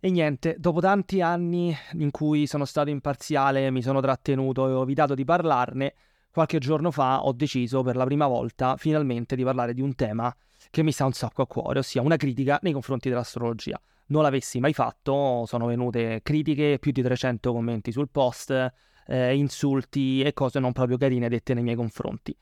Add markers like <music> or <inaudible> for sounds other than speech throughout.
E niente, dopo tanti anni in cui sono stato imparziale, mi sono trattenuto e ho evitato di parlarne, qualche giorno fa ho deciso per la prima volta finalmente di parlare di un tema che mi sta un sacco a cuore, ossia una critica nei confronti dell'astrologia. Non l'avessi mai fatto, sono venute critiche, più di 300 commenti sul post, eh, insulti e cose non proprio carine dette nei miei confronti.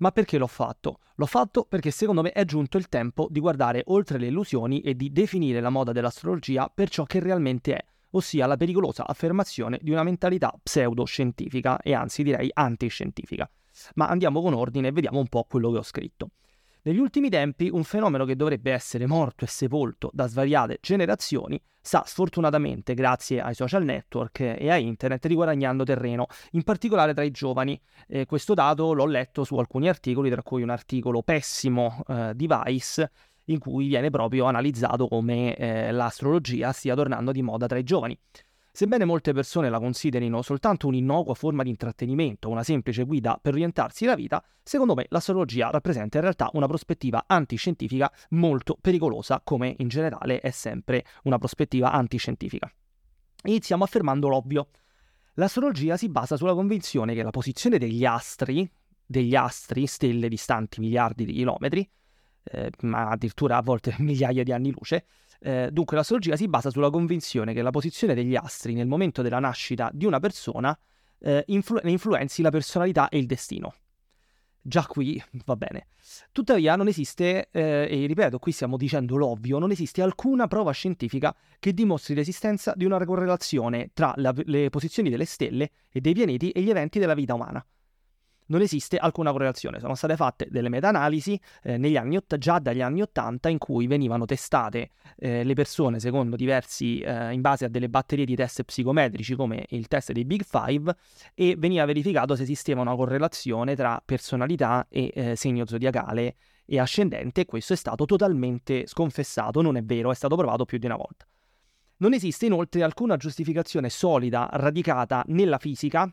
Ma perché l'ho fatto? L'ho fatto perché secondo me è giunto il tempo di guardare oltre le illusioni e di definire la moda dell'astrologia per ciò che realmente è, ossia la pericolosa affermazione di una mentalità pseudoscientifica e anzi direi antiscientifica. Ma andiamo con ordine e vediamo un po' quello che ho scritto. Negli ultimi tempi un fenomeno che dovrebbe essere morto e sepolto da svariate generazioni sta sfortunatamente, grazie ai social network e a internet, riguadagnando terreno, in particolare tra i giovani. Eh, questo dato l'ho letto su alcuni articoli, tra cui un articolo pessimo eh, di Vice, in cui viene proprio analizzato come eh, l'astrologia stia tornando di moda tra i giovani. Sebbene molte persone la considerino soltanto un'innocua forma di intrattenimento, una semplice guida per orientarsi la vita, secondo me l'astrologia rappresenta in realtà una prospettiva antiscientifica molto pericolosa, come in generale è sempre una prospettiva antiscientifica. Iniziamo affermando l'ovvio. L'astrologia si basa sulla convinzione che la posizione degli astri, degli astri, stelle distanti miliardi di chilometri, eh, ma addirittura a volte <laughs> migliaia di anni luce, eh, dunque l'astrologia si basa sulla convinzione che la posizione degli astri nel momento della nascita di una persona eh, influ- influenzi la personalità e il destino. Già qui va bene. Tuttavia non esiste, eh, e ripeto, qui stiamo dicendo l'ovvio, non esiste alcuna prova scientifica che dimostri l'esistenza di una correlazione tra la, le posizioni delle stelle e dei pianeti e gli eventi della vita umana non esiste alcuna correlazione. Sono state fatte delle meta-analisi eh, anni già dagli anni 80 in cui venivano testate eh, le persone secondo diversi, eh, in base a delle batterie di test psicometrici come il test dei Big Five e veniva verificato se esisteva una correlazione tra personalità e eh, segno zodiacale e ascendente e questo è stato totalmente sconfessato, non è vero, è stato provato più di una volta. Non esiste inoltre alcuna giustificazione solida radicata nella fisica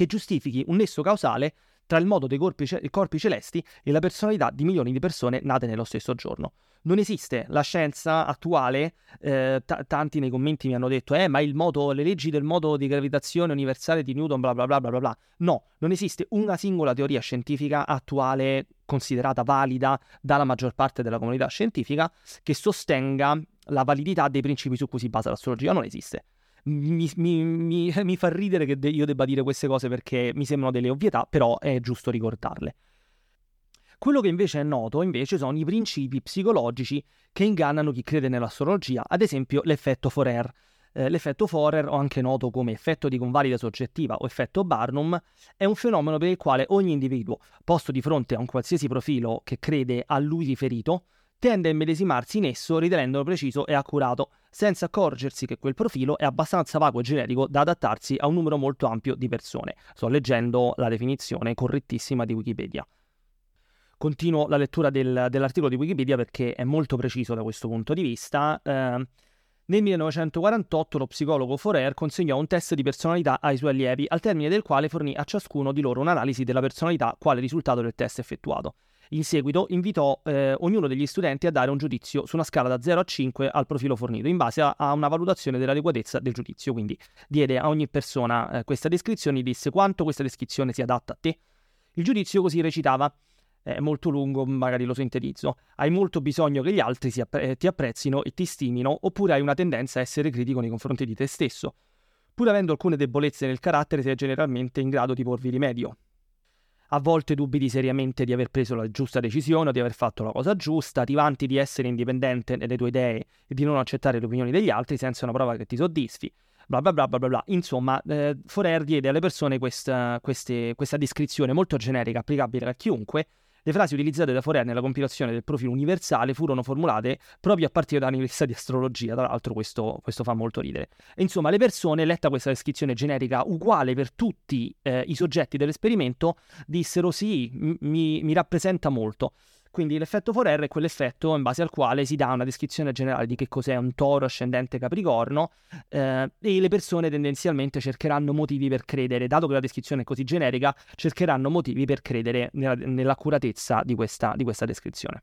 che giustifichi un nesso causale tra il modo dei corpi, ce- corpi, celesti e la personalità di milioni di persone nate nello stesso giorno. Non esiste la scienza attuale, eh, t- tanti nei commenti mi hanno detto, eh, ma modo, le leggi del modo di gravitazione universale di Newton, bla bla bla bla bla. No, non esiste una singola teoria scientifica attuale considerata valida dalla maggior parte della comunità scientifica che sostenga la validità dei principi su cui si basa l'astrologia. Non esiste mi, mi, mi, <laughs> mi fa ridere che de- io debba dire queste cose perché mi sembrano delle ovvietà, però è giusto ricordarle. Quello che invece è noto, invece, sono i principi psicologici che ingannano chi crede nell'astrologia, ad esempio l'effetto Forer. Eh, l'effetto Forer, o anche noto come effetto di convalida soggettiva o effetto Barnum, è un fenomeno per il quale ogni individuo, posto di fronte a un qualsiasi profilo che crede a lui riferito, tende a immedesimarsi in esso ritenendolo preciso e accurato, senza accorgersi che quel profilo è abbastanza vago e generico da adattarsi a un numero molto ampio di persone. Sto leggendo la definizione correttissima di Wikipedia. Continuo la lettura del, dell'articolo di Wikipedia perché è molto preciso da questo punto di vista. Eh, nel 1948 lo psicologo Forer consegnò un test di personalità ai suoi allievi, al termine del quale fornì a ciascuno di loro un'analisi della personalità quale risultato del test effettuato. In seguito invitò eh, ognuno degli studenti a dare un giudizio su una scala da 0 a 5 al profilo fornito, in base a, a una valutazione dell'adeguatezza del giudizio. Quindi diede a ogni persona eh, questa descrizione e disse quanto questa descrizione si adatta a te. Il giudizio così recitava è molto lungo, magari lo sintetizzo. Hai molto bisogno che gli altri appre- ti apprezzino e ti stimino, oppure hai una tendenza a essere critico nei confronti di te stesso. Pur avendo alcune debolezze nel carattere, sei generalmente in grado di porvi rimedio a volte dubiti seriamente di aver preso la giusta decisione o di aver fatto la cosa giusta, ti vanti di essere indipendente nelle tue idee e di non accettare le opinioni degli altri senza una prova che ti soddisfi. Bla bla bla bla bla. Insomma, eh, Forer diede alle persone questa, queste, questa descrizione molto generica, applicabile a chiunque, le frasi utilizzate da Fourier nella compilazione del profilo universale furono formulate proprio a partire dall'università di astrologia, tra l'altro questo, questo fa molto ridere. E insomma, le persone, letta questa descrizione generica uguale per tutti eh, i soggetti dell'esperimento, dissero sì, m- mi, mi rappresenta molto. Quindi l'effetto Forer è quell'effetto in base al quale si dà una descrizione generale di che cos'è un toro ascendente capricorno eh, e le persone tendenzialmente cercheranno motivi per credere, dato che la descrizione è così generica, cercheranno motivi per credere nella, nell'accuratezza di questa, di questa descrizione.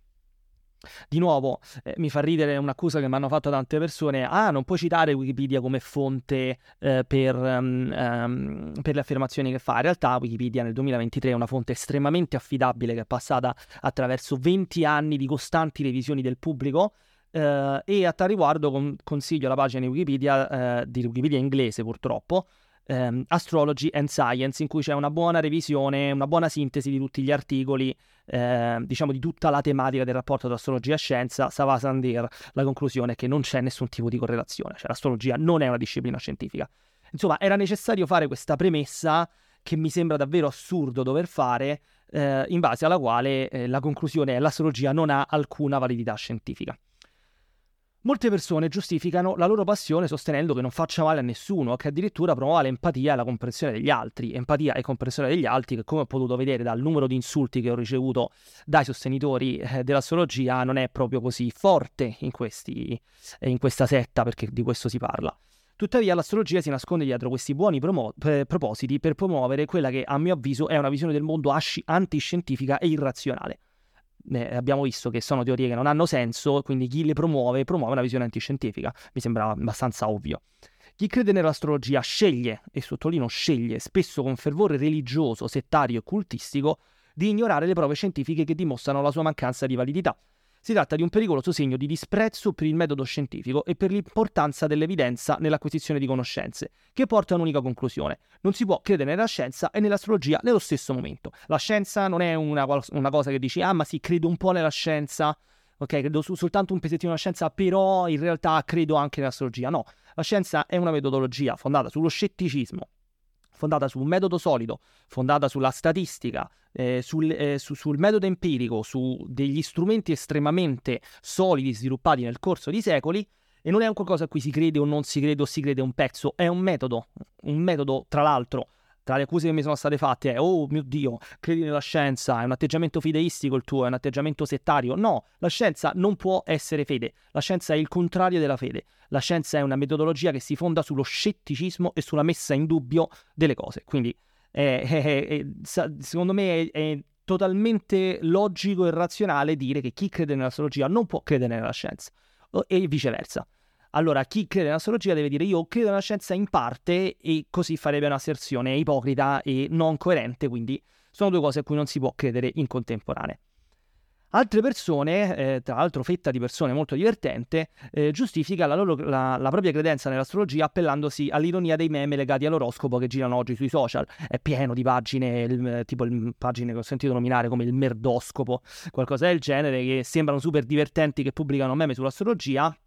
Di nuovo, eh, mi fa ridere un'accusa che mi hanno fatto tante persone. Ah, non puoi citare Wikipedia come fonte eh, per, um, um, per, le affermazioni che fa. In realtà Wikipedia nel 2023 è una fonte estremamente affidabile che è passata attraverso 20 anni di costanti revisioni del pubblico. Uh, e a tal riguardo con- consiglio la pagina di Wikipedia, uh, di Wikipedia inglese purtroppo, um, Astrology and Science, in cui c'è una buona revisione, una buona sintesi di tutti gli articoli, eh, diciamo di tutta la tematica del rapporto tra astrologia e scienza. Savasandir, la conclusione è che non c'è nessun tipo di correlazione, cioè l'astrologia non è una disciplina scientifica. Insomma, era necessario fare questa premessa che mi sembra davvero assurdo dover fare, eh, in base alla quale eh, la conclusione è che l'astrologia non ha alcuna validità scientifica. Molte persone giustificano la loro passione sostenendo che non faccia male a nessuno, che addirittura promuova l'empatia e la comprensione degli altri. Empatia e comprensione degli altri che, come ho potuto vedere dal numero di insulti che ho ricevuto dai sostenitori eh, dell'astrologia, non è proprio così forte in, questi, eh, in questa setta, perché di questo si parla. Tuttavia l'astrologia si nasconde dietro questi buoni promo- per propositi per promuovere quella che a mio avviso è una visione del mondo asci- antiscientifica e irrazionale eh, abbiamo visto che sono teorie che non hanno senso, quindi chi le promuove promuove una visione antiscientifica. Mi sembra abbastanza ovvio. Chi crede nell'astrologia sceglie, e sottolineo sceglie, spesso con fervore religioso, settario e cultistico, di ignorare le prove scientifiche che dimostrano la sua mancanza di validità. Si tratta di un pericoloso segno di disprezzo per il metodo scientifico e per l'importanza dell'evidenza nell'acquisizione di conoscenze, che porta a un'unica conclusione. Non si può credere nella scienza e nell'astrologia nello stesso momento. La scienza non è una, una cosa che dici, ah ma sì, credo un po' nella scienza, ok, credo su, soltanto un pezzettino nella scienza, però in realtà credo anche nell'astrologia. No, la scienza è una metodologia fondata sullo scetticismo, fondata su un metodo solido, fondata sulla statistica, eh, sul, eh, su, sul, metodo empirico, su degli strumenti estremamente solidi sviluppati nel corso di secoli. E non è un qualcosa a cui si crede o non si crede o si crede un pezzo, è un metodo, un metodo tra l'altro tra le accuse che mi sono state fatte è oh mio Dio, credi nella scienza, è un atteggiamento fideistico il tuo, è un atteggiamento settario. No, la scienza non può essere fede, la scienza è il contrario della fede. La scienza è una metodologia che si fonda sullo scetticismo e sulla messa in dubbio delle cose. Quindi è, è, è, secondo me è, totalmente logico e razionale dire che chi crede nell'astrologia non può credere nella scienza e viceversa. Allora, chi crede nell'astrologia deve dire io credo nella scienza in parte e così farebbe un'asserzione ipocrita e non coerente, quindi sono due cose a cui non si può credere in contemporanea. Altre persone, eh, tra l'altro fetta di persone molto divertente, eh, giustifica la, loro, la, la, propria credenza nell'astrologia appellandosi all'ironia dei meme legati all'oroscopo che girano oggi sui social. È pieno di pagine, il, tipo il, pagine che ho sentito nominare come il merdoscopo, qualcosa del genere, che sembrano super divertenti che pubblicano meme sull'astrologia,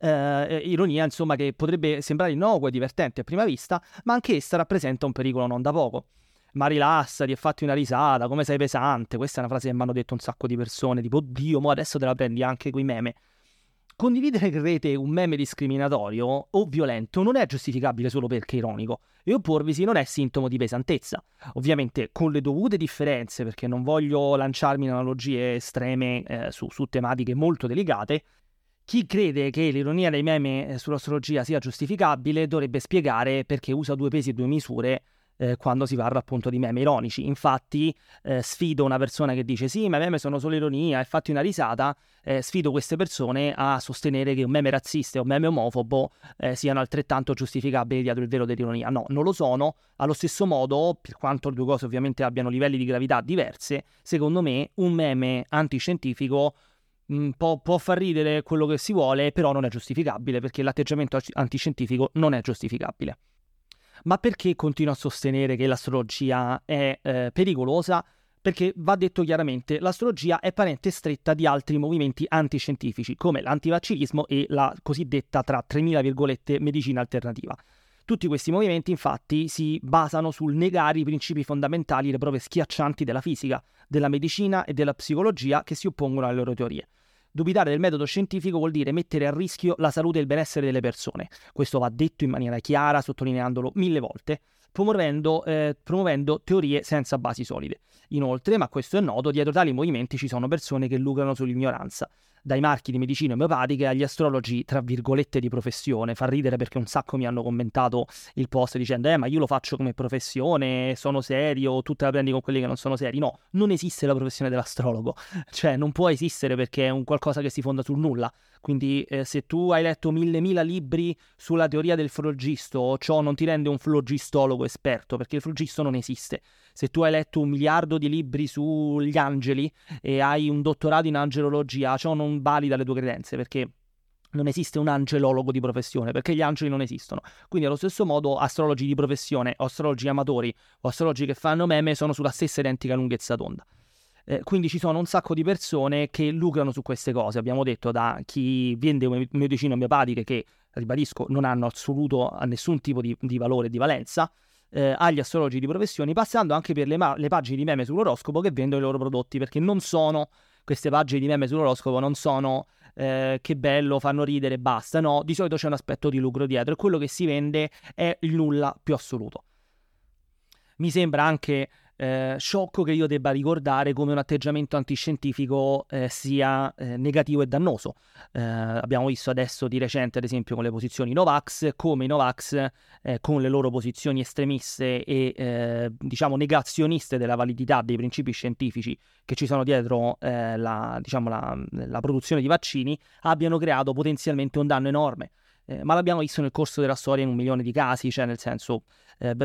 eh, ironia insomma che potrebbe sembrare innocua e divertente a prima vista, ma anche essa rappresenta un pericolo non da poco. Ma rilassati e fatti una risata, come sei pesante. Questa è una frase che mi hanno detto un sacco di persone, tipo oddio, mo adesso te la prendi anche quei meme. Condividere in rete un meme discriminatorio o violento non è giustificabile solo perché ironico e opporvisi non è sintomo di pesantezza. Ovviamente con le dovute differenze, perché non voglio lanciarmi in analogie estreme eh, su, su tematiche molto delicate, chi crede che l'ironia dei meme eh, sull'astrologia sia giustificabile dovrebbe spiegare perché usa due pesi e due misure eh, quando si parla appunto di meme ironici. Infatti eh, sfido una persona che dice sì, ma i meme sono solo ironia e fatti una risata, eh, sfido queste persone a sostenere che un meme razzista e un meme omofobo eh, siano altrettanto giustificabili dietro il velo dell'ironia. No, non lo sono. Allo stesso modo, per quanto le due cose ovviamente abbiano livelli di gravità diverse, secondo me un meme antiscientifico Mm, può, può, far ridere quello che si vuole, però non è giustificabile perché l'atteggiamento antiscientifico non è giustificabile. Ma perché continuo a sostenere che l'astrologia è eh, pericolosa? Perché va detto chiaramente, l'astrologia è parente stretta di altri movimenti antiscientifici, come l'antivaccinismo e la cosiddetta, tra 3.000 virgolette, medicina alternativa. Tutti questi movimenti infatti si basano sul negare i principi fondamentali le prove schiaccianti della fisica, della medicina e della psicologia che si oppongono alle loro teorie. Dubitare del metodo scientifico vuol dire mettere a rischio la salute e il benessere delle persone. Questo va detto in maniera chiara, sottolineandolo mille volte, promuovendo, eh, promuovendo teorie senza basi solide. Inoltre, ma questo è noto, dietro tali movimenti ci sono persone che lucrano sull'ignoranza. Dai marchi di medicina omeopatiche agli astrologi, tra virgolette, di professione. Fa ridere perché un sacco mi hanno commentato il post dicendo eh ma io lo faccio come professione, sono serio, tu te la prendi con quelli che non sono seri. No, non esiste la professione dell'astrologo, <laughs> cioè non può esistere perché è un qualcosa che si fonda sul nulla. Quindi eh, se tu hai letto mille mila libri sulla teoria del flogisto, ciò non ti rende un flogistologo esperto perché il flogisto non esiste. Se tu hai letto un miliardo di libri sugli angeli e hai un dottorato in angelologia, ciò non valida le tue credenze perché non esiste un angelologo di professione perché gli angeli non esistono. Quindi, allo stesso modo, astrologi di professione, astrologi amatori o astrologi che fanno meme sono sulla stessa identica lunghezza d'onda. Eh, quindi ci sono un sacco di persone che lucrano su queste cose. Abbiamo detto da chi vende medicine omeopatiche che, ribadisco, non hanno assoluto nessun tipo di, di valore e di valenza, eh, agli astrologi di professioni, passando anche per le, ma- le pagine di meme sull'oroscopo che vendono i loro prodotti, perché non sono queste pagine di meme sull'oroscopo, non sono eh, che bello, fanno ridere basta, no, di solito c'è un aspetto di lucro dietro e quello che si vende è il nulla più assoluto. Mi sembra anche eh, sciocco che io debba ricordare come un atteggiamento antiscientifico eh, sia eh, negativo e dannoso. Eh, abbiamo visto adesso di recente, ad esempio, con le posizioni Novax, come i Novax, eh, con le loro posizioni estremiste e eh, diciamo negazioniste della validità dei principi scientifici che ci sono dietro la, diciamo, la, la produzione di vaccini, abbiano creato potenzialmente un danno enorme. Eh, ma l'abbiamo visto nel corso della storia in un milione di casi, cioè nel senso eh,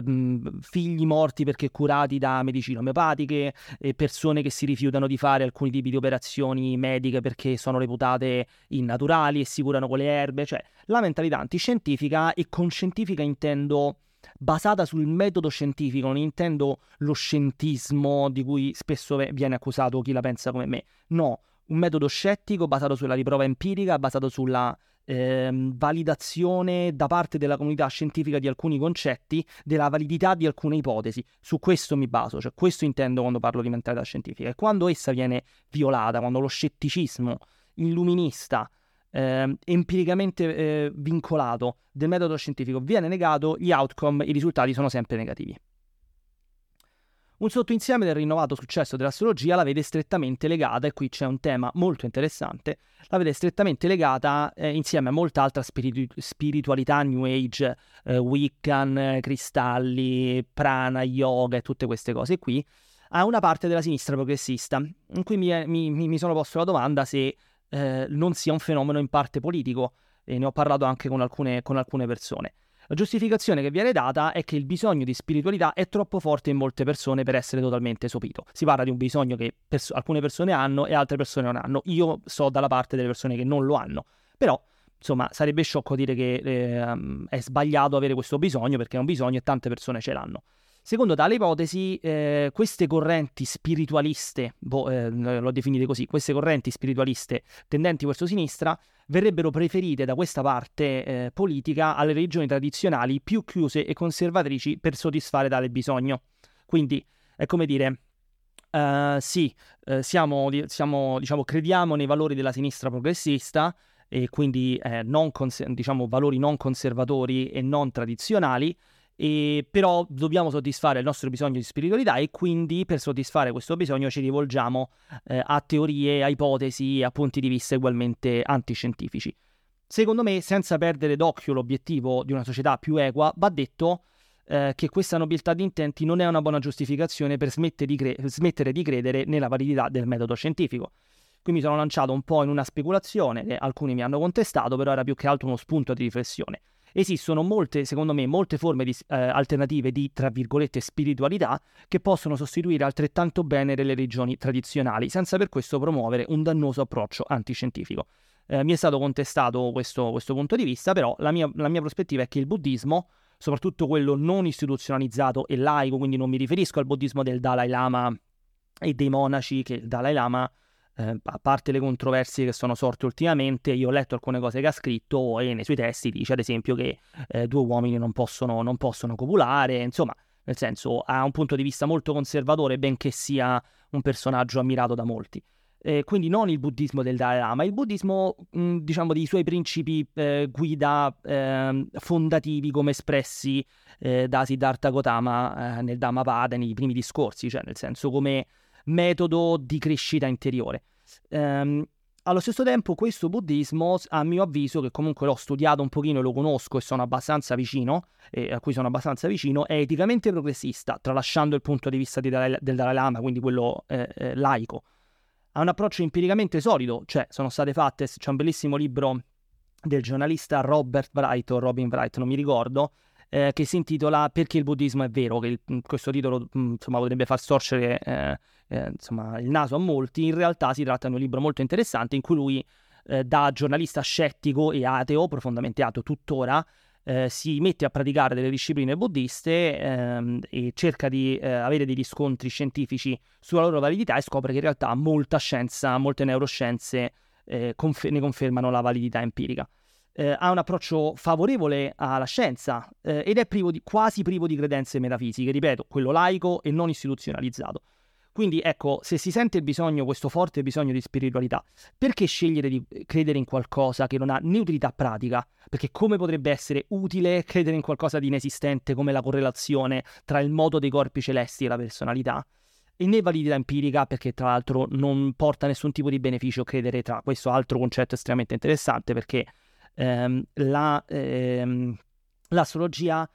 figli morti perché curati da medicine omeopatiche, eh, persone che si rifiutano di fare alcuni tipi di operazioni mediche perché sono reputate innaturali e si curano con le erbe, cioè la mentalità antiscientifica e con scientifica intendo basata sul metodo scientifico, non intendo lo scientismo di cui spesso viene accusato chi la pensa come me, no, un metodo scettico basato sulla riprova empirica, basato sulla ehm, validazione da parte della comunità scientifica di alcuni concetti, della validità di alcune ipotesi. Su questo mi baso, cioè questo intendo quando parlo di mentalità scientifica. E quando essa viene violata, quando lo scetticismo illuminista eh, empiricamente eh, vincolato del metodo scientifico viene negato, gli outcome, i risultati sono sempre negativi. Un sottoinsieme del rinnovato successo dell'astrologia la vede strettamente legata, e qui c'è un tema molto interessante, la vede strettamente legata eh, insieme a molta altra spiritu- spiritualità, New Age, eh, Wiccan, eh, cristalli, prana, yoga e tutte queste cose qui, a una parte della sinistra progressista, in cui mi, mi, mi sono posto la domanda se eh, non sia un fenomeno in parte politico, e ne ho parlato anche con alcune, con alcune persone. La giustificazione che viene data è che il bisogno di spiritualità è troppo forte in molte persone per essere totalmente sopito. Si parla di un bisogno che pers- alcune persone hanno e altre persone non hanno. Io sto dalla parte delle persone che non lo hanno. Però, insomma, sarebbe sciocco dire che eh, è sbagliato avere questo bisogno perché è un bisogno e tante persone ce l'hanno. Secondo tale ipotesi, eh, queste correnti spiritualiste, boh, eh, l'ho definite così, queste correnti spiritualiste tendenti verso sinistra, verrebbero preferite da questa parte eh, politica alle religioni tradizionali più chiuse e conservatrici per soddisfare tale bisogno. Quindi è come dire, uh, sì, uh, siamo, siamo, diciamo, crediamo nei valori della sinistra progressista e quindi eh, non cons- diciamo, valori non conservatori e non tradizionali, e però dobbiamo soddisfare il nostro bisogno di spiritualità e quindi per soddisfare questo bisogno ci rivolgiamo eh, a teorie, a ipotesi, a punti di vista ugualmente antiscientifici. Secondo me, senza perdere d'occhio l'obiettivo di una società più equa, va detto eh, che questa nobiltà di intenti non è una buona giustificazione per smettere di, cre- smettere di credere nella validità del metodo scientifico. Qui mi sono lanciato un po' in una speculazione alcuni mi hanno contestato, però era più che altro uno spunto di riflessione esistono molte, secondo me, molte forme di, eh, alternative di, tra virgolette, spiritualità che possono sostituire altrettanto bene le religioni tradizionali, senza per questo promuovere un dannoso approccio antiscientifico. Eh, mi è stato contestato questo, questo, punto di vista, però la mia, la mia prospettiva è che il buddismo, soprattutto quello non istituzionalizzato e laico, quindi non mi riferisco al buddismo del Dalai Lama e dei monaci che il Dalai Lama eh, a parte le controversie che sono sorte ultimamente, io ho letto alcune cose che ha scritto e nei suoi testi dice ad esempio che eh, due uomini non possono, non possono copulare, insomma, nel senso ha un punto di vista molto conservatore, benché sia un personaggio ammirato da molti. Eh, quindi non il buddismo del Dalai Lama, il buddismo, mh, diciamo, dei suoi principi eh, guida eh, fondativi come espressi eh, da Siddhartha Gautama eh, nel Dhammapada nei primi discorsi, cioè nel senso come metodo di crescita interiore. Um, allo stesso tempo questo buddismo, a mio avviso, che comunque l'ho studiato un pochino e lo conosco e sono abbastanza vicino, e a cui sono abbastanza vicino, è eticamente progressista, tralasciando il punto di vista di Dalai, del Dalai Lama, quindi quello eh, eh, laico. Ha un approccio empiricamente solido, cioè sono state fatte, c'è un bellissimo libro del giornalista Robert Wright o Robin Wright, non mi ricordo, eh, che si intitola Perché il buddismo è vero, che il, questo titolo insomma, potrebbe far storcere eh, insomma, il naso a molti, in realtà si tratta di un libro molto interessante in cui lui, eh, da giornalista scettico e ateo, profondamente ateo tuttora, eh, si mette a praticare delle discipline buddiste ehm, e cerca di eh, avere dei riscontri scientifici sulla loro validità e scopre che in realtà molta scienza, molte neuroscienze eh, confer- ne confermano la validità empirica. Eh, ha un approccio favorevole alla scienza eh, ed è privo di, quasi privo di credenze metafisiche, ripeto, quello laico e non istituzionalizzato. Quindi ecco, se si sente il bisogno, questo forte bisogno di spiritualità, perché scegliere di credere in qualcosa che non ha né utilità pratica? Perché come potrebbe essere utile credere in qualcosa di inesistente come la correlazione tra il modo dei corpi celesti e la personalità? E né validità empirica, perché tra l'altro non porta nessun tipo di beneficio credere tra questo altro concetto estremamente interessante, perché ehm, la, ehm, l'astrologia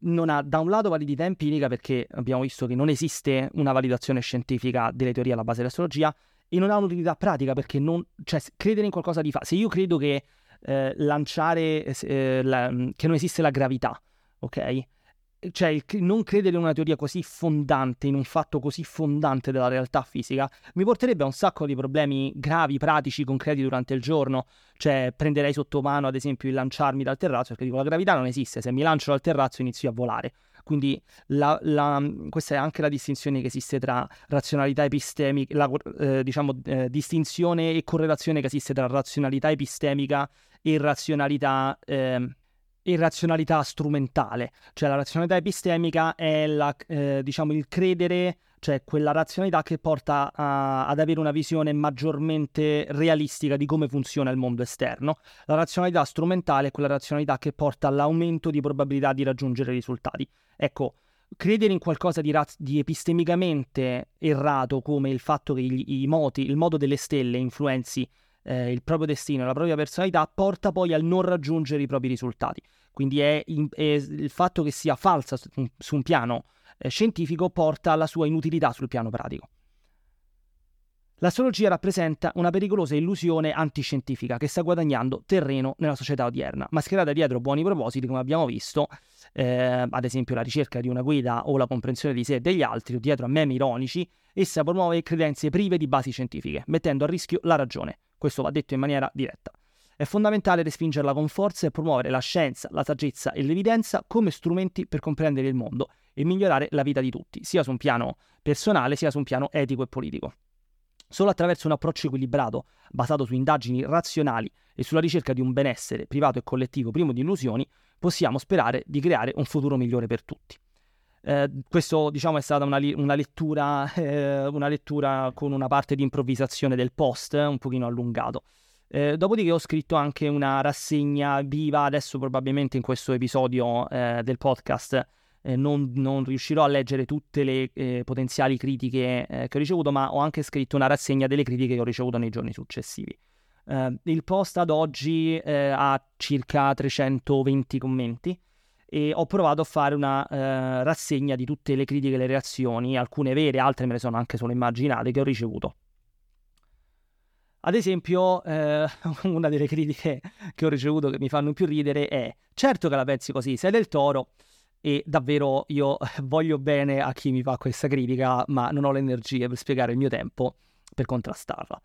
non ha da un lato validità empirica perché abbiamo visto che non esiste una validazione scientifica delle teorie alla base dell'astrologia e non ha un'utilità pratica perché non, cioè, credere in qualcosa di fa. Se io credo che eh, lanciare, eh, la, che non esiste la gravità, ok? Cioè il non credere in una teoria così fondante, in un fatto così fondante della realtà fisica, mi porterebbe a un sacco di problemi gravi, pratici, concreti durante il giorno. Cioè, prenderei sotto mano, ad esempio, il lanciarmi dal terrazzo, perché dico la gravità non esiste, se mi lancio dal terrazzo inizio a volare. Quindi la, la, questa è anche la distinzione che esiste tra razionalità epistemica, la eh, diciamo, eh, distinzione e correlazione che esiste tra razionalità epistemica e razionalità eh, e razionalità strumentale, cioè la razionalità epistemica è la, eh, diciamo il credere, cioè quella razionalità che porta a, ad avere una visione maggiormente realistica di come funziona il mondo esterno. La razionalità strumentale è quella razionalità che porta all'aumento di probabilità di raggiungere risultati. Ecco, credere in qualcosa di, raz- di epistemicamente errato come il fatto che i, i moti, il modo delle stelle influenzi eh, il proprio destino, la propria personalità, porta poi al non raggiungere i propri risultati. Quindi è, è il fatto che sia falsa su, un piano eh, scientifico porta alla sua inutilità sul piano pratico. L'astrologia rappresenta una pericolosa illusione antiscientifica che sta guadagnando terreno nella società odierna, mascherata dietro buoni propositi, come abbiamo visto, eh, ad esempio la ricerca di una guida o la comprensione di sé e degli altri, o dietro a meme ironici, essa promuove credenze prive di basi scientifiche, mettendo a rischio la ragione. Questo va detto in maniera diretta. È fondamentale respingerla con forza e promuovere la scienza, la saggezza e l'evidenza come strumenti per comprendere il mondo e migliorare la vita di tutti, sia su un piano personale sia su un piano etico e politico. Solo attraverso un approccio equilibrato, basato su indagini razionali e sulla ricerca di un benessere privato e collettivo primo di illusioni, possiamo sperare di creare un futuro migliore per tutti. Eh, questo diciamo è stata una, una, lettura, <laughs> eh, una, lettura, con una parte di improvvisazione del post eh, un pochino allungato. Eh, dopodiché ho scritto anche una rassegna viva, adesso probabilmente in questo episodio eh, del podcast eh, non, non, riuscirò a leggere tutte le potenziali critiche che ho ricevuto, ma ho anche scritto una rassegna delle critiche che ho ricevuto nei giorni successivi. il post ad oggi ha circa 320 commenti e ho provato a fare una rassegna di tutte le critiche e le reazioni, alcune vere, altre me le sono anche solo immaginate, che ho ricevuto. Ad esempio, eh, <laughs> una delle critiche che ho ricevuto che mi fanno più ridere è: certo che la pensi così, sei del toro. E davvero io <laughs> voglio bene a chi mi fa questa critica, ma non ho le energie per spiegare il mio tempo per contrastarla.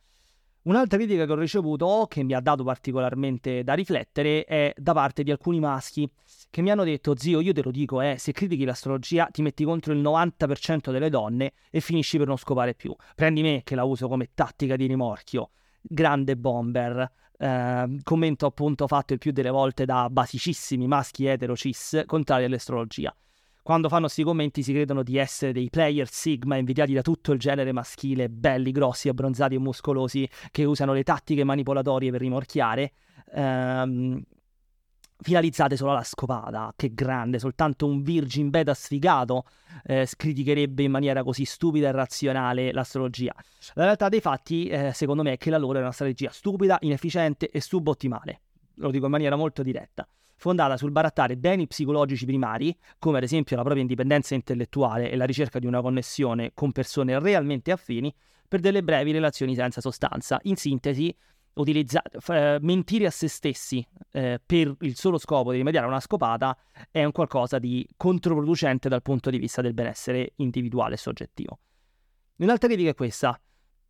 Un'altra critica che ho ricevuto, che mi ha dato particolarmente da riflettere, è da parte di alcuni maschi che mi hanno detto, zio, io te lo dico, eh, se critichi l'astrologia ti metti contro il 90% delle donne e finisci per non scopare più. Prendi me che la uso come tattica di rimorchio. Grande bomber. Eh, commento appunto fatto il più delle volte da basicissimi maschi etero cis contrari all'astrologia quando fanno questi commenti si credono di essere dei player sigma invidiati da tutto il genere maschile, belli, grossi, abbronzati e muscolosi, che usano le tattiche manipolatorie per rimorchiare. Ehm, finalizzate solo alla scopata, che grande, soltanto un virgin beta sfigato eh, criticherebbe in maniera così stupida e razionale l'astrologia. La realtà dei fatti, eh, secondo me, è che la loro è una strategia stupida, inefficiente e subottimale. Lo dico in maniera molto diretta. Fondata sul barattare beni psicologici primari, come ad esempio la propria indipendenza intellettuale e la ricerca di una connessione con persone realmente affini, per delle brevi relazioni senza sostanza. In sintesi, utilizzare, mentire a se stessi eh, per il solo scopo di rimediare a una scopata è un qualcosa di controproducente dal punto di vista del benessere individuale e soggettivo. Un'altra critica è questa,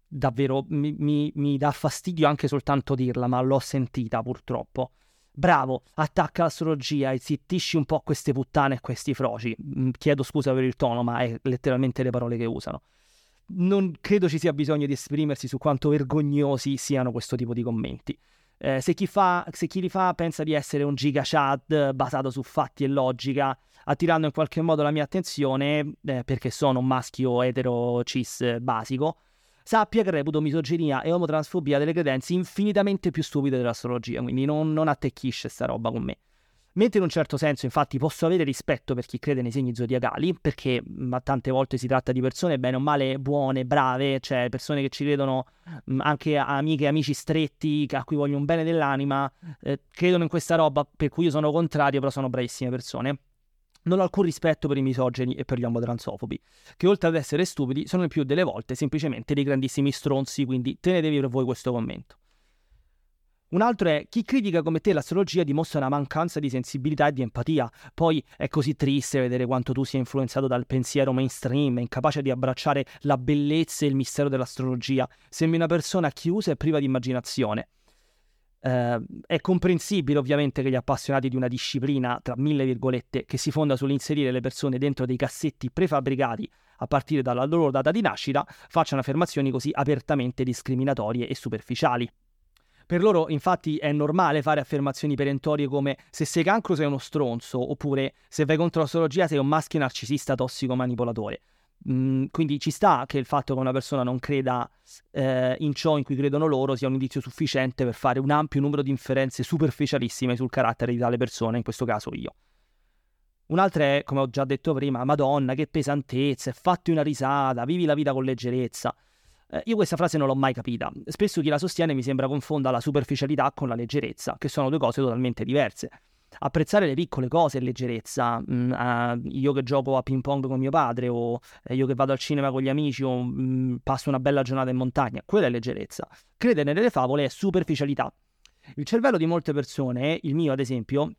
davvero mi, mi, mi dà fastidio anche soltanto dirla, ma l'ho sentita purtroppo. Bravo, attacca l'astrologia e zittisci un po' queste puttane e questi froci. Mm, chiedo scusa per il tono, ma è letteralmente le parole che usano non credo ci sia bisogno di esprimersi su quanto vergognosi siano questo tipo di commenti. Eh, se, chi fa, se, chi li fa pensa di essere un giga chat basato su fatti e logica, attirando in qualche modo la mia attenzione, eh, perché sono un maschio etero cis basico, sappia che reputo misoginia e omotransfobia delle credenze infinitamente più stupide dell'astrologia, quindi non, non attecchisce sta roba con me. Mentre in un certo senso, infatti, posso avere rispetto per chi crede nei segni zodiacali, perché ma tante volte si tratta di persone bene o male buone, brave, cioè persone che ci credono, mh, anche amiche e amici stretti, a cui voglio un bene dell'anima, eh, credono in questa roba, per cui io sono contrario, però sono bravissime persone. Non ho alcun rispetto per i misogeni e per gli omotransofobi, che oltre ad essere stupidi, sono il più delle volte semplicemente dei grandissimi stronzi, quindi tenetevi per voi questo commento. Un altro è chi critica come te l'astrologia dimostra una mancanza di sensibilità e di empatia. Poi è così triste vedere quanto tu sia influenzato dal pensiero mainstream, incapace di abbracciare la bellezza e il mistero dell'astrologia. Sembri una persona chiusa e priva di immaginazione. Uh, è comprensibile ovviamente che gli appassionati di una disciplina, tra mille virgolette, che si fonda sull'inserire le persone dentro dei cassetti prefabbricati a partire dalla loro data di nascita, facciano affermazioni così apertamente discriminatorie e superficiali. Per loro, infatti, è normale fare affermazioni perentorie come se sei cancro sei uno stronzo, oppure se vai contro l'astrologia sei un maschio narcisista tossico manipolatore. Mm, quindi ci sta che il fatto che una persona non creda eh, in ciò in cui credono loro sia un indizio sufficiente per fare un ampio numero di inferenze superficialissime sul carattere di tale persona, in questo caso io. Un'altra è, come ho già detto prima, Madonna, che pesantezza, fatti una risata, vivi la vita con leggerezza. Eh, io questa frase non l'ho mai capita. Spesso chi la sostiene mi sembra confonda la superficialità con la leggerezza, che sono due cose totalmente diverse. Apprezzare le piccole cose è leggerezza. Mm, uh, io che gioco a ping pong con mio padre, o eh, io che vado al cinema con gli amici, o mm, passo una bella giornata in montagna, quella è leggerezza. Credere nelle favole è superficialità. Il cervello di molte persone, il mio ad esempio,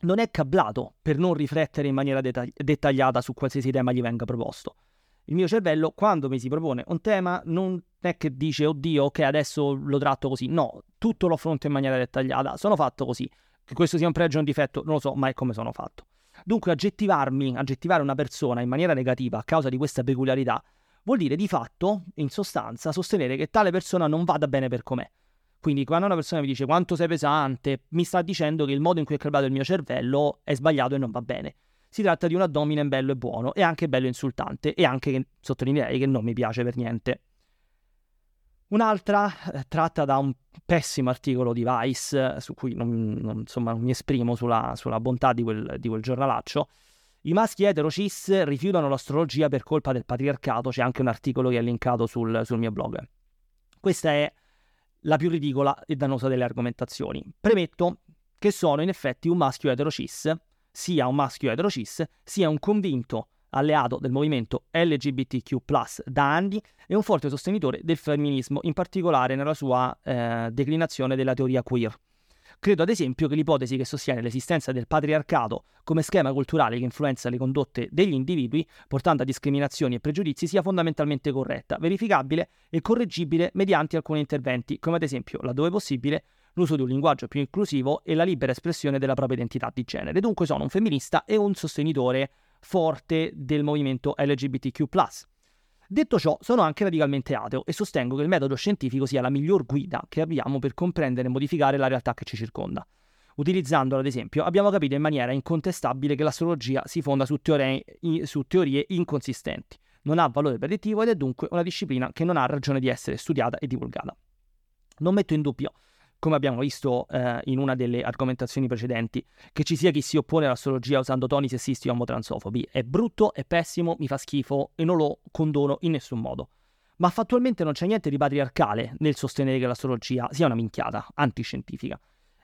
non è cablato per non riflettere in maniera deta- dettagliata su qualsiasi tema gli venga proposto il mio cervello quando mi si propone un tema non è che dice oddio ok adesso lo tratto così, no, tutto lo affronto in maniera dettagliata, sono fatto così, che questo sia un pregio o un difetto non lo so, ma è come sono fatto. Dunque aggettivarmi, aggettivare una persona in maniera negativa a causa di questa peculiarità vuol dire di fatto, in sostanza, sostenere che tale persona non vada bene per com'è. Quindi quando una persona mi dice quanto sei pesante, mi sta dicendo che il modo in cui è creato il mio cervello è sbagliato e non va bene si tratta di un abdomine bello e buono e anche bello insultante e anche sottolineerei che non mi piace per niente. Un'altra eh, tratta da un pessimo articolo di Vice, eh, su cui non, non, insomma, non mi esprimo sulla, sulla bontà di quel, di quel, giornalaccio. I maschi etero cis rifiutano l'astrologia per colpa del patriarcato, c'è anche un articolo che è linkato sul, sul mio blog. Questa è la più ridicola e dannosa delle argomentazioni. Premetto che sono in effetti un maschio etero cis sia un maschio etero cis, sia un convinto alleato del movimento LGBTQ da anni e un forte sostenitore del femminismo, in particolare nella sua eh, declinazione della teoria queer. Credo ad esempio che l'ipotesi che sostiene l'esistenza del patriarcato come schema culturale che influenza le condotte degli individui, portando a discriminazioni e pregiudizi, sia fondamentalmente corretta, verificabile e correggibile mediante alcuni interventi, come ad esempio, laddove possibile, l'uso di un linguaggio più inclusivo e la libera espressione della propria identità di genere. Dunque sono un femminista e un sostenitore forte del movimento LGBTQ. Detto ciò, sono anche radicalmente ateo e sostengo che il metodo scientifico sia la miglior guida che abbiamo per comprendere e modificare la realtà che ci circonda. Utilizzandolo, ad esempio, abbiamo capito in maniera incontestabile che l'astrologia si fonda su teorie, su teorie inconsistenti, non ha valore predittivo ed è dunque una disciplina che non ha ragione di essere studiata e divulgata. Non metto in dubbio come abbiamo visto eh, in una delle argomentazioni precedenti, che ci sia chi si oppone all'astrologia usando toni sessisti o omotransofobi. È brutto, è pessimo, mi fa schifo e non lo condono in nessun modo. Ma fattualmente non c'è niente di patriarcale nel sostenere che l'astrologia sia una minchiata antiscientifica.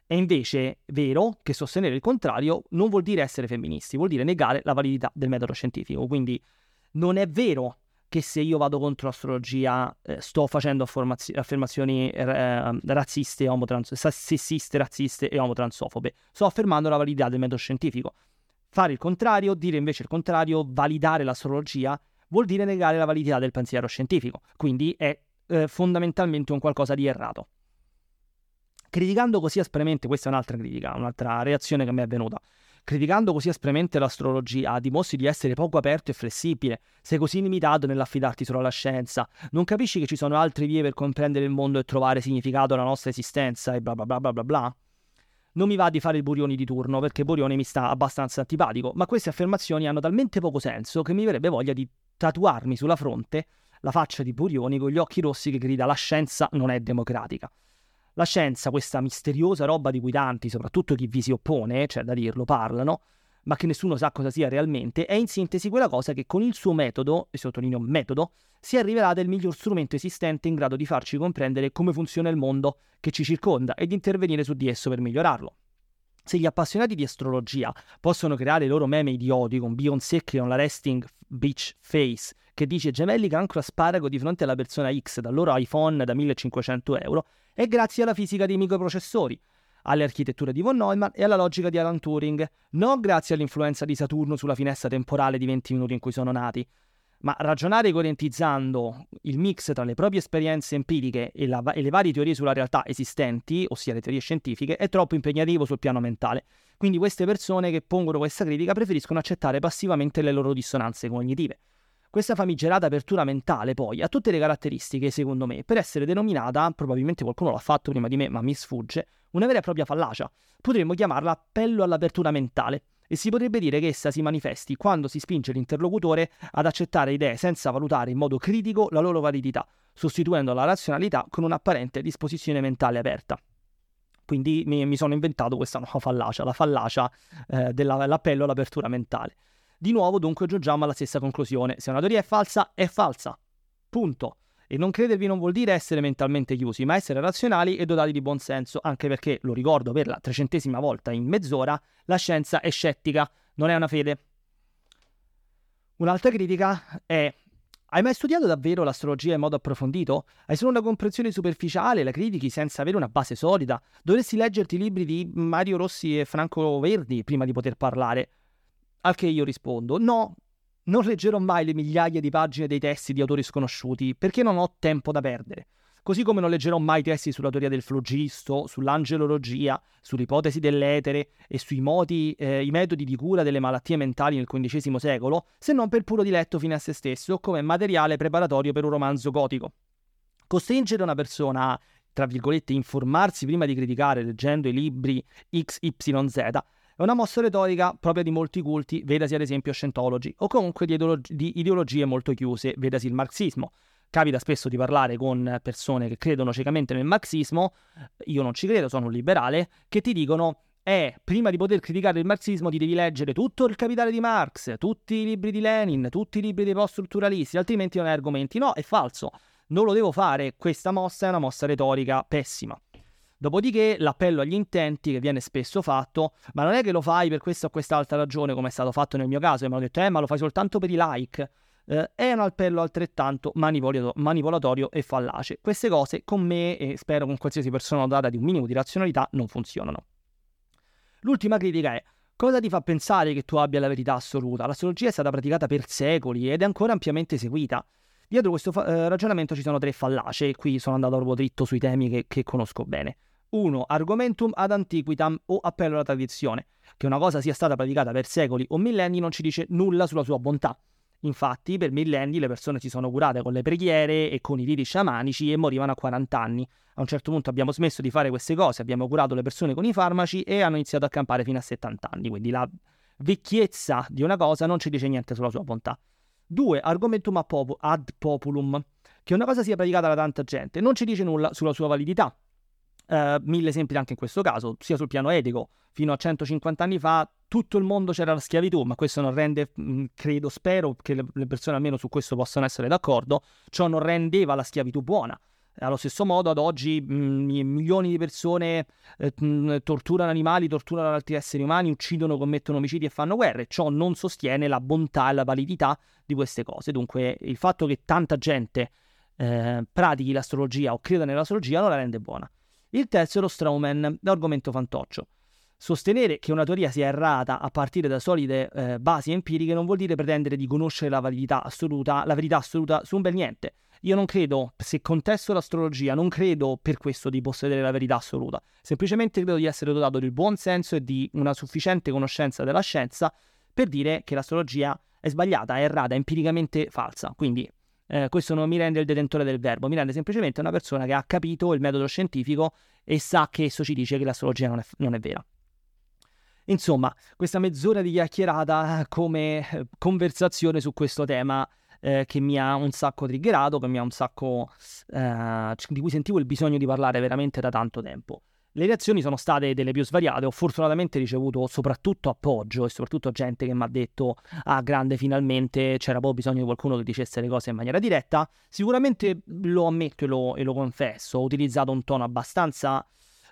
È invece vero che sostenere il contrario non vuol dire essere femministi, vuol dire negare la validità del metodo scientifico. Quindi non è vero che se io vado contro l'astrologia eh, sto facendo afformaz- affermazioni eh, razziste, omotrans- sessiste, razziste e omotransofobe. Sto affermando la validità del metodo scientifico. Fare il contrario, dire invece il contrario, validare l'astrologia, vuol dire negare la validità del pensiero scientifico. Quindi è eh, fondamentalmente un qualcosa di errato. Criticando così aspramente, questa è un'altra critica, un'altra reazione che mi è venuta. Criticando così aspramente l'astrologia, dimostri di essere poco aperto e flessibile. Sei così limitato nell'affidarti solo alla scienza. Non capisci che ci sono altre vie per comprendere il mondo e trovare significato alla nostra esistenza e bla bla bla bla bla bla? Non mi va di fare il Burioni di turno perché Burioni mi sta abbastanza antipatico, ma queste affermazioni hanno talmente poco senso che mi verrebbe voglia di tatuarmi sulla fronte la faccia di Burioni con gli occhi rossi che grida la scienza non è democratica. La scienza, questa misteriosa roba di cui tanti, soprattutto chi vi si oppone, c'è da dirlo, parlano, ma che nessuno sa cosa sia realmente, è in sintesi quella cosa che con il suo metodo, e sottolineo metodo, si è rivelata il miglior strumento esistente in grado di farci comprendere come funziona il mondo che ci circonda e di intervenire su di esso per migliorarlo. Se gli appassionati di astrologia possono creare i loro meme idioti con Beyoncé che con la resting beach face che dice gemelli cancro asparago di fronte alla persona X dal loro iPhone da 1500 euro, è grazie alla fisica dei microprocessori, alle architetture di von Neumann e alla logica di Alan Turing, non grazie all'influenza di Saturno sulla finestra temporale di 20 minuti in cui sono nati. Ma ragionare coerentizzando il mix tra le proprie esperienze empiriche e, la, e le varie teorie sulla realtà esistenti, ossia le teorie scientifiche, è troppo impegnativo sul piano mentale. Quindi queste persone che pongono questa critica preferiscono accettare passivamente le loro dissonanze cognitive. Questa famigerata apertura mentale, poi, ha tutte le caratteristiche, secondo me, per essere denominata, probabilmente qualcuno l'ha fatto prima di me, ma mi sfugge, una vera e propria fallacia. Potremmo chiamarla appello all'apertura mentale. E si potrebbe dire che essa si manifesti quando si spinge l'interlocutore ad accettare idee senza valutare in modo critico la loro validità, sostituendo la razionalità con un'apparente disposizione mentale aperta. Quindi mi, sono inventato questa nuova fallacia, la fallacia eh, dell'appello all'apertura mentale. Di nuovo, dunque, giungiamo alla stessa conclusione. Se una teoria è falsa, è falsa. Punto. E non credervi non vuol dire essere mentalmente chiusi, ma essere razionali e dotati di buon senso, anche perché, lo ricordo per la trecentesima volta in mezz'ora, la scienza è scettica, non è una fede. Un'altra critica è hai mai studiato davvero l'astrologia in modo approfondito? Hai solo una comprensione superficiale, la critichi senza avere una base solida? Dovresti leggerti i libri di Mario Rossi e Franco Verdi prima di poter parlare. Al che io rispondo: no, non leggerò mai le migliaia di pagine dei testi di autori sconosciuti perché non ho tempo da perdere. Così come non leggerò mai testi sulla teoria del flogisto, sull'angelologia, sull'ipotesi dell'etere e sui modi, eh, metodi di cura delle malattie mentali nel XV secolo, se non per puro diletto fine a se stesso, come materiale preparatorio per un romanzo gotico. Costringere una persona a, tra virgolette, informarsi prima di criticare leggendo i libri XYZ è una mossa retorica propria di molti culti, vedasi ad esempio Scientology, o comunque di, ideologi- di ideologie molto chiuse, vedasi il marxismo. Capita spesso di parlare con persone che credono ciecamente nel marxismo, io non ci credo, sono un liberale, che ti dicono eh, prima di poter criticare il marxismo ti devi leggere tutto il capitale di Marx, tutti i libri di Lenin, tutti i libri dei post-strutturalisti, altrimenti non hai argomenti. No, è falso. Non lo devo fare. Questa mossa è una mossa retorica pessima. Dopodiché l'appello agli intenti che viene spesso fatto, ma non è che lo fai per questa o quest'altra ragione come è stato fatto nel mio caso, e mi hanno detto eh ma lo fai soltanto per i like, eh, è un appello altrettanto manipolatorio e fallace. Queste cose con me e spero con qualsiasi persona data di un minimo di razionalità non funzionano. L'ultima critica è Cosa ti fa pensare che tu abbia la verità assoluta? L'astrologia è stata praticata per secoli ed è ancora ampiamente seguita. Dietro questo fa- eh, ragionamento ci sono tre fallacie, e qui sono andato proprio dritto sui temi che, che conosco bene. 1. Argumentum ad antiquitam o appello alla tradizione. Che una cosa sia stata praticata per secoli o millenni non ci dice nulla sulla sua bontà. Infatti, per millenni le persone si sono curate con le preghiere e con i riti sciamanici e morivano a 40 anni. A un certo punto abbiamo smesso di fare queste cose, abbiamo curato le persone con i farmaci e hanno iniziato a campare fino a 70 anni. Quindi la vecchiezza di una cosa non ci dice niente sulla sua bontà. 2. Argumentum ad populum. Che una cosa sia praticata da tanta gente non ci dice nulla sulla sua validità. Uh, mille esempi anche in questo caso, sia sul piano etico. Fino a 150 anni fa tutto il mondo c'era la schiavitù, ma questo non rende, mm, credo, spero che le persone almeno su questo possano essere d'accordo, ciò non rendeva la schiavitù buona. Allo stesso modo, ad oggi mh, mm, milioni di persone eh, mh, mm, torturano animali, torturano altri esseri umani, uccidono, commettono omicidi e fanno guerre. Ciò non sostiene la bontà e la validità di queste cose. Dunque, il fatto che tanta gente eh, pratichi l'astrologia o creda nell'astrologia non la rende buona. Il terzo è lo Strauman, l'argomento fantoccio. Sostenere che una teoria sia errata a partire da solide eh, basi empiriche non vuol dire pretendere di conoscere la validità assoluta, la verità assoluta su un bel niente. Io non credo, se contesto l'astrologia, non credo per questo di possedere la verità assoluta. Semplicemente credo di essere dotato del buon senso e di una sufficiente conoscenza della scienza per dire che l'astrologia è sbagliata, è errata, è empiricamente falsa. Quindi eh, questo non mi rende il detentore del verbo, mi rende semplicemente una persona che ha capito il metodo scientifico e sa che esso ci dice che l'astrologia non è, non è vera. Insomma, questa mezz'ora di chiacchierata come eh, conversazione su questo tema eh, che mi ha un sacco triggerato, che mi ha un sacco eh, di cui sentivo il bisogno di parlare veramente da tanto tempo. Le reazioni sono state delle più svariate, ho fortunatamente ricevuto soprattutto appoggio e soprattutto gente che mi ha detto ah grande finalmente c'era poi bisogno di qualcuno che dicesse le cose in maniera diretta. Sicuramente lo ammetto e lo, e lo confesso, ho utilizzato un tono abbastanza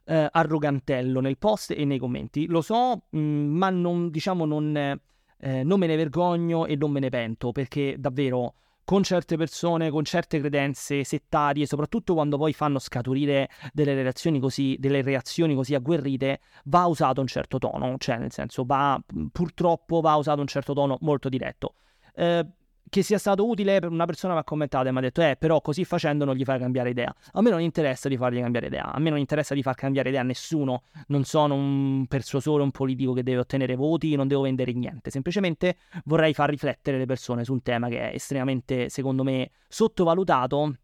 eh, arrogantello nel post e nei commenti, lo so, mh, mm, ma non diciamo non, eh, non me ne vergogno e non me ne pento perché davvero con certe persone, con certe credenze settarie, soprattutto quando poi fanno scaturire delle reazioni così, delle reazioni così agguerrite, va usato un certo tono, cioè nel senso va, purtroppo va usato un certo tono molto diretto. Eh, che sia stato utile per una persona mi ha commentato e mi ha detto eh però così facendo non gli fai cambiare idea a me non interessa di fargli cambiare idea a me non interessa di far cambiare idea a nessuno non sono un persuasore un politico che deve ottenere voti non devo vendere niente semplicemente vorrei far riflettere le persone su un tema che è estremamente secondo me sottovalutato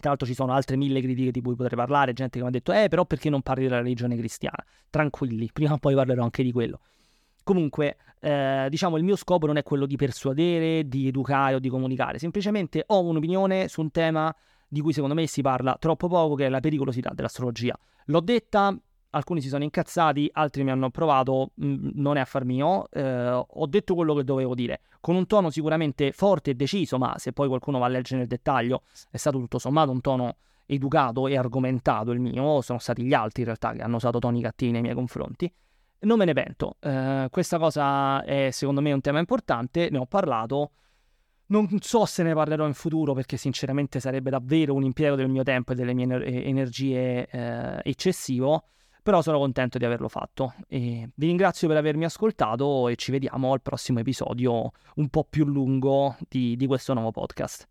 tra l'altro ci sono altre mille critiche di cui potrei parlare, gente che mi ha detto, eh, però perché non parli della religione cristiana? Tranquilli, prima o poi parlerò anche di quello. Comunque, eh, diciamo, il mio scopo non è quello di persuadere, di educare o di comunicare, semplicemente ho un'opinione su un tema di cui secondo me si parla troppo poco, che è la pericolosità dell'astrologia. L'ho detta, alcuni si sono incazzati, altri mi hanno approvato, mh, mm, non è affar mio, eh, ho detto quello che dovevo dire, con un tono sicuramente forte e deciso, ma se poi qualcuno va a leggere nel dettaglio, è stato tutto sommato un tono educato e argomentato il mio, sono stati gli altri in realtà che hanno usato toni cattivi nei miei confronti. Non me ne pento, uh, questa cosa è secondo me un tema importante, ne ho parlato, non so se ne parlerò in futuro perché sinceramente sarebbe davvero un impiego del mio tempo e delle mie energie eh, eccessivo, però sono contento di averlo fatto. E vi ringrazio per avermi ascoltato e ci vediamo al prossimo episodio un po' più lungo di, di questo nuovo podcast.